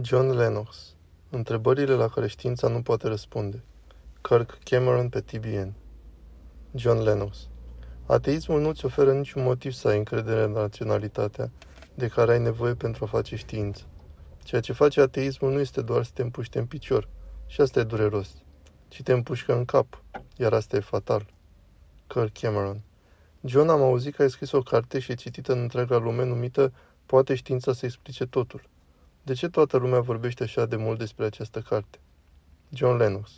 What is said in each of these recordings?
John Lennox. Întrebările la care știința nu poate răspunde. Kirk Cameron pe TBN John Lennox. Ateismul nu-ți oferă niciun motiv să ai încredere în raționalitatea de care ai nevoie pentru a face știință. Ceea ce face ateismul nu este doar să te împuște în picior, și asta e dureros, ci te împușcă în cap, iar asta e fatal. Kirk Cameron. John, am auzit că ai scris o carte și e citită în întreaga lume numită Poate știința să explice totul. De ce toată lumea vorbește așa de mult despre această carte? John Lennox,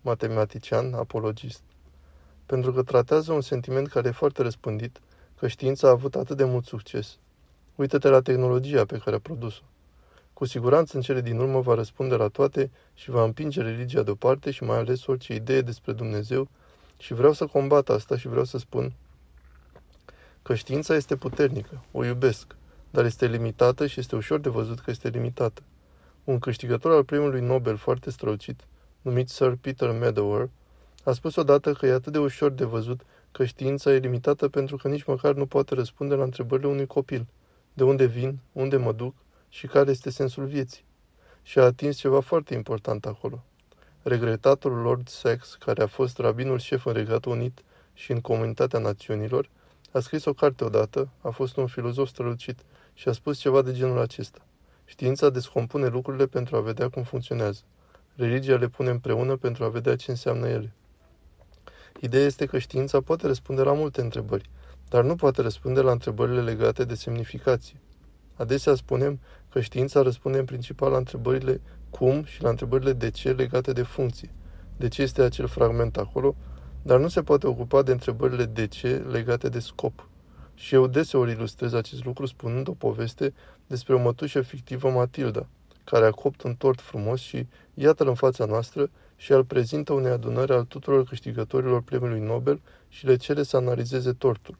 matematician, apologist. Pentru că tratează un sentiment care e foarte răspândit, că știința a avut atât de mult succes. Uită-te la tehnologia pe care a produs-o. Cu siguranță în cele din urmă va răspunde la toate și va împinge religia deoparte și mai ales orice idee despre Dumnezeu și vreau să combat asta și vreau să spun că știința este puternică, o iubesc, dar este limitată și este ușor de văzut că este limitată. Un câștigător al primului Nobel foarte străucit, numit Sir Peter Medower, a spus odată că e atât de ușor de văzut că știința e limitată pentru că nici măcar nu poate răspunde la întrebările unui copil. De unde vin, unde mă duc și care este sensul vieții. Și a atins ceva foarte important acolo. Regretatul Lord Sachs, care a fost rabinul șef în Regatul Unit și în Comunitatea Națiunilor, a scris o carte odată, a fost un filozof strălucit și a spus ceva de genul acesta. Știința descompune lucrurile pentru a vedea cum funcționează. Religia le pune împreună pentru a vedea ce înseamnă ele. Ideea este că știința poate răspunde la multe întrebări, dar nu poate răspunde la întrebările legate de semnificație. Adesea spunem că știința răspunde în principal la întrebările cum și la întrebările de ce legate de funcție. De ce este acel fragment acolo, dar nu se poate ocupa de întrebările de ce legate de scop. Și eu deseori ilustrez acest lucru spunând o poveste despre o mătușă fictivă Matilda, care a copt un tort frumos și iată-l în fața noastră și îl prezintă unei adunări al tuturor câștigătorilor premiului Nobel și le cere să analizeze tortul.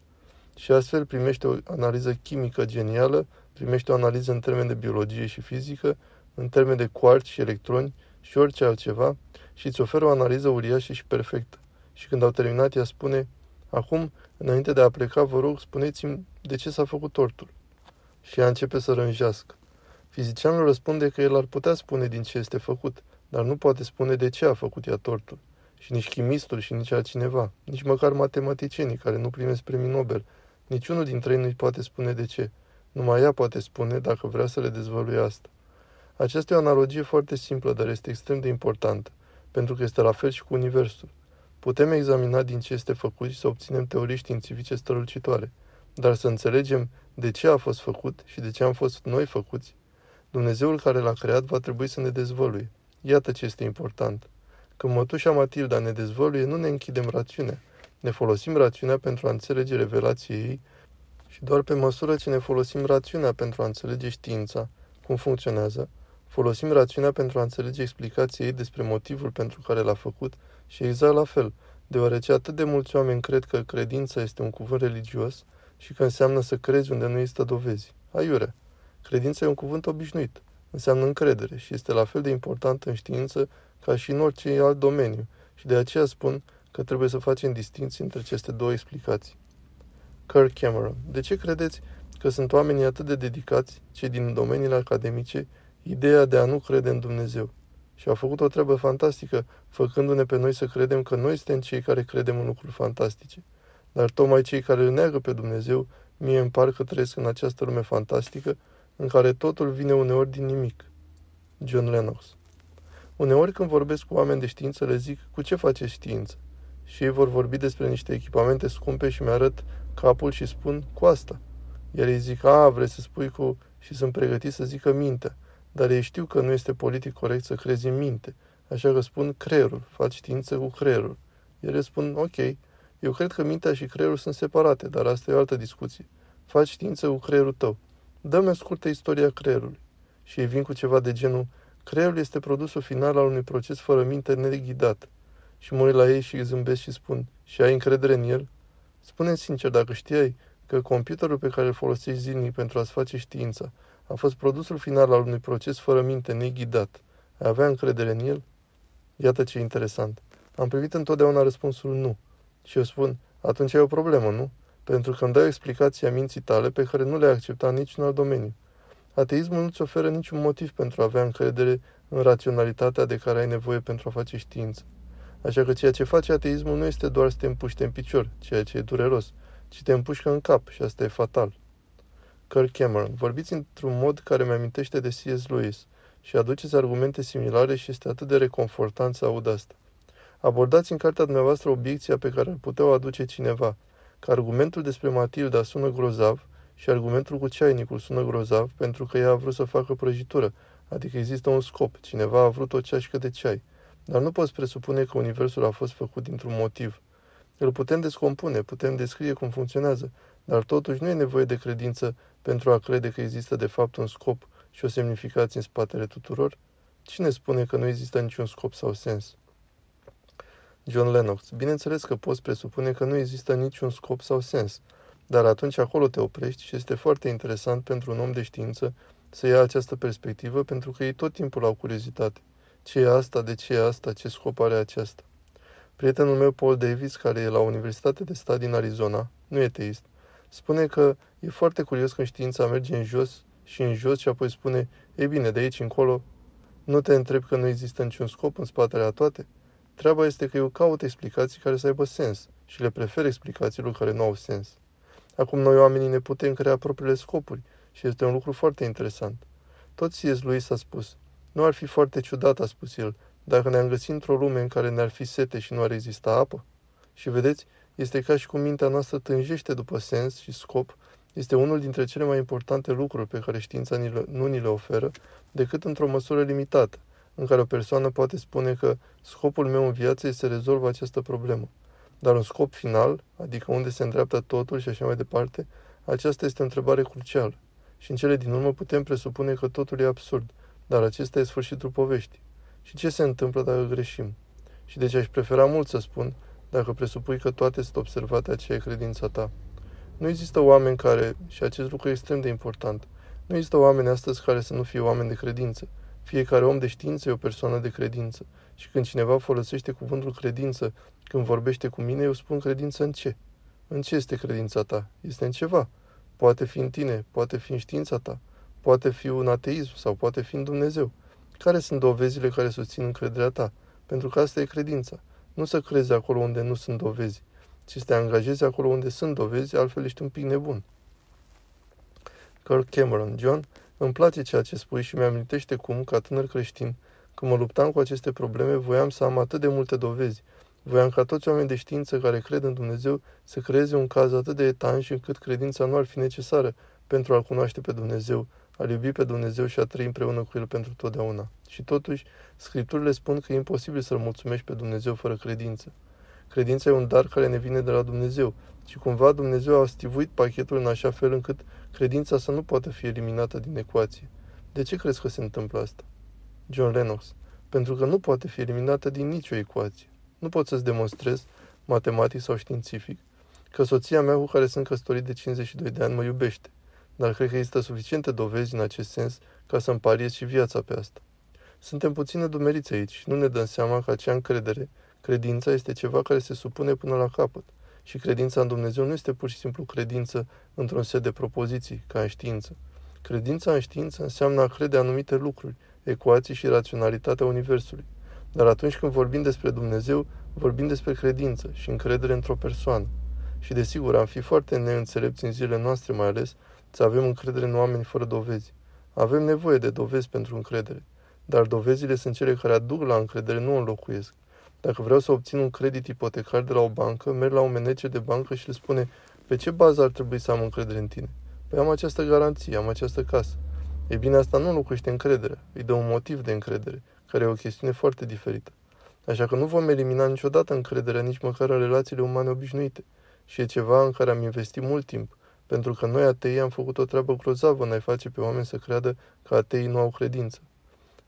Și astfel primește o analiză chimică genială, primește o analiză în termeni de biologie și fizică, în termeni de quarți și electroni și orice altceva și îți oferă o analiză uriașă și perfectă. Și când au terminat, ea spune, acum, înainte de a pleca, vă rog, spuneți-mi de ce s-a făcut tortul. Și ea începe să rânjească. Fizicianul răspunde că el ar putea spune din ce este făcut, dar nu poate spune de ce a făcut ea tortul. Și nici chimistul și nici altcineva, nici măcar matematicienii care nu primesc premii Nobel, niciunul dintre ei nu-i poate spune de ce. Numai ea poate spune dacă vrea să le dezvăluie asta. Aceasta e o analogie foarte simplă, dar este extrem de importantă, pentru că este la fel și cu Universul. Putem examina din ce este făcut și să obținem teorii științifice strălucitoare, dar să înțelegem de ce a fost făcut și de ce am fost noi făcuți, Dumnezeul care l-a creat va trebui să ne dezvăluie. Iată ce este important. Când mătușa Matilda ne dezvăluie, nu ne închidem rațiunea. Ne folosim rațiunea pentru a înțelege revelația ei și doar pe măsură ce ne folosim rațiunea pentru a înțelege știința, cum funcționează, folosim rațiunea pentru a înțelege explicația ei despre motivul pentru care l-a făcut și exact la fel, deoarece atât de mulți oameni cred că credința este un cuvânt religios și că înseamnă să crezi unde nu există dovezi. Aiure! Credința e un cuvânt obișnuit, înseamnă încredere și este la fel de important în știință ca și în orice alt domeniu și de aceea spun că trebuie să facem distinții între aceste două explicații. Kirk Cameron. De ce credeți că sunt oamenii atât de dedicați, cei din domeniile academice, ideea de a nu crede în Dumnezeu? Și au făcut o treabă fantastică, făcându-ne pe noi să credem că noi suntem cei care credem în lucruri fantastice. Dar tocmai cei care îl neagă pe Dumnezeu, mie îmi par că trăiesc în această lume fantastică, în care totul vine uneori din nimic. John Lennox Uneori când vorbesc cu oameni de știință, le zic, cu ce faceți știință? Și ei vor vorbi despre niște echipamente scumpe și mi-arăt capul și spun, cu asta. Iar ei zic, a, vrei să spui cu... și sunt pregătit să zică minte. Dar ei știu că nu este politic corect să crezi în minte. Așa că spun creierul, faci știință cu creierul. Ele spun, ok, eu cred că mintea și creierul sunt separate, dar asta e o altă discuție. Faci știință cu creierul tău. Dă-mi o scurtă istoria creierului. Și ei vin cu ceva de genul, creierul este produsul final al unui proces fără minte neghidat. Și mă uit la ei și zâmbesc și spun, și ai încredere în el? spune sincer, dacă știai că computerul pe care îl folosești zilnic pentru a-ți face știința a fost produsul final al unui proces fără minte neghidat, ai avea încredere în el? Iată ce interesant. Am privit întotdeauna răspunsul nu. Și eu spun, atunci ai o problemă, nu? Pentru că îmi dai o explicație a minții tale pe care nu le-ai acceptat niciun alt domeniu. Ateismul nu-ți oferă niciun motiv pentru a avea încredere în raționalitatea de care ai nevoie pentru a face știință. Așa că ceea ce face ateismul nu este doar să te împuște în picior, ceea ce e dureros, ci te împușcă în cap și asta e fatal. Kirk Cameron, vorbiți într-un mod care mi-amintește de C.S. Lewis și aduceți argumente similare și este atât de reconfortant să aud asta. Abordați în cartea dumneavoastră obiecția pe care ar putea o aduce cineva, că argumentul despre Matilda sună grozav și argumentul cu ceainicul sună grozav pentru că ea a vrut să facă prăjitură, adică există un scop, cineva a vrut o ceașcă de ceai. Dar nu poți presupune că universul a fost făcut dintr-un motiv. Îl putem descompune, putem descrie cum funcționează, dar totuși nu e nevoie de credință pentru a crede că există de fapt un scop și o semnificație în spatele tuturor? Cine spune că nu există niciun scop sau sens? John Lennox. Bineînțeles că poți presupune că nu există niciun scop sau sens, dar atunci acolo te oprești și este foarte interesant pentru un om de știință să ia această perspectivă pentru că ei tot timpul au curiozitate. Ce e asta? De ce e asta? Ce scop are aceasta? Prietenul meu, Paul Davis, care e la Universitatea de Stat din Arizona, nu e teist, spune că e foarte curios când știința merge în jos și în jos și apoi spune, ei bine, de aici încolo, nu te întreb că nu există niciun scop în spatele a toate? Treaba este că eu caut explicații care să aibă sens și le prefer explicațiilor care nu au sens. Acum noi oamenii ne putem crea propriile scopuri și este un lucru foarte interesant. Tot C.S. Lewis a spus, nu ar fi foarte ciudat, a spus el, dacă ne-am găsit într-o lume în care ne-ar fi sete și nu ar exista apă? Și vedeți, este ca și cum mintea noastră tânjește după sens și scop, este unul dintre cele mai importante lucruri pe care știința nu ni le oferă, decât într-o măsură limitată, în care o persoană poate spune că scopul meu în viață este să rezolv această problemă. Dar un scop final, adică unde se îndreaptă totul și așa mai departe, aceasta este o întrebare crucială. Și în cele din urmă putem presupune că totul e absurd, dar acesta e sfârșitul poveștii. Și ce se întâmplă dacă greșim? Și de ce aș prefera mult să spun dacă presupui că toate sunt observate aceea credința ta. Nu există oameni care, și acest lucru e extrem de important, nu există oameni astăzi care să nu fie oameni de credință. Fiecare om de știință e o persoană de credință. Și când cineva folosește cuvântul credință, când vorbește cu mine, eu spun credință în ce? În ce este credința ta? Este în ceva. Poate fi în tine, poate fi în știința ta, poate fi un ateism sau poate fi în Dumnezeu. Care sunt dovezile care susțin încrederea ta? Pentru că asta e credința. Nu să crezi acolo unde nu sunt dovezi, ci să te angajezi acolo unde sunt dovezi, altfel ești un pic nebun. Kirk Cameron, John, îmi place ceea ce spui și mi-amintește cum, ca tânăr creștin, când mă luptam cu aceste probleme, voiam să am atât de multe dovezi. Voiam ca toți oamenii de știință care cred în Dumnezeu să creeze un caz atât de etanș încât credința nu ar fi necesară pentru a-L cunoaște pe Dumnezeu, a iubi pe Dumnezeu și a trăi împreună cu El pentru totdeauna. Și totuși, Scripturile spun că e imposibil să-L mulțumești pe Dumnezeu fără credință. Credința e un dar care ne vine de la Dumnezeu și cumva Dumnezeu a stivuit pachetul în așa fel încât credința să nu poată fi eliminată din ecuație. De ce crezi că se întâmplă asta? John Lennox. Pentru că nu poate fi eliminată din nicio ecuație. Nu pot să-ți demonstrez, matematic sau științific, că soția mea cu care sunt căsătorit de 52 de ani mă iubește, dar cred că există suficiente dovezi în acest sens ca să-mi pariez și viața pe asta. Suntem puțin nedumeriți aici și nu ne dăm seama că acea încredere, credința, este ceva care se supune până la capăt. Și credința în Dumnezeu nu este pur și simplu credință într-un set de propoziții, ca în știință. Credința în știință înseamnă a crede anumite lucruri, ecuații și raționalitatea Universului. Dar atunci când vorbim despre Dumnezeu, vorbim despre credință și încredere într-o persoană. Și desigur, am fi foarte neînțelepți în zilele noastre mai ales să avem încredere în oameni fără dovezi. Avem nevoie de dovezi pentru încredere, dar dovezile sunt cele care aduc la încredere, nu o înlocuiesc. Dacă vreau să obțin un credit ipotecar de la o bancă, merg la un manager de bancă și le spune pe ce bază ar trebui să am încredere în tine? Păi am această garanție, am această casă. Ei bine, asta nu înlocuiește încrederea, îi dă un motiv de încredere, care e o chestiune foarte diferită. Așa că nu vom elimina niciodată încrederea nici măcar în relațiile umane obișnuite. Și e ceva în care am investit mult timp, pentru că noi atei am făcut o treabă grozavă în a face pe oameni să creadă că ateii nu au credință.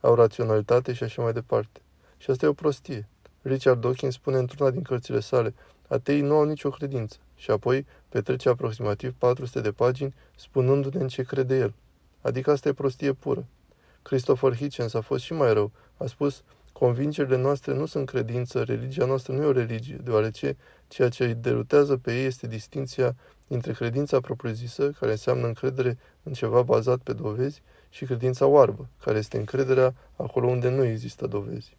Au raționalitate și așa mai departe. Și asta e o prostie. Richard Dawkins spune într-una din cărțile sale, ateii nu au nicio credință. Și apoi petrece aproximativ 400 de pagini spunându-ne în ce crede el. Adică asta e prostie pură. Christopher Hitchens a fost și mai rău. A spus, convingerile noastre nu sunt credință, religia noastră nu e o religie, deoarece ceea ce îi derutează pe ei este distinția dintre credința propriu-zisă, care înseamnă încredere în ceva bazat pe dovezi, și credința oarbă, care este încrederea acolo unde nu există dovezi.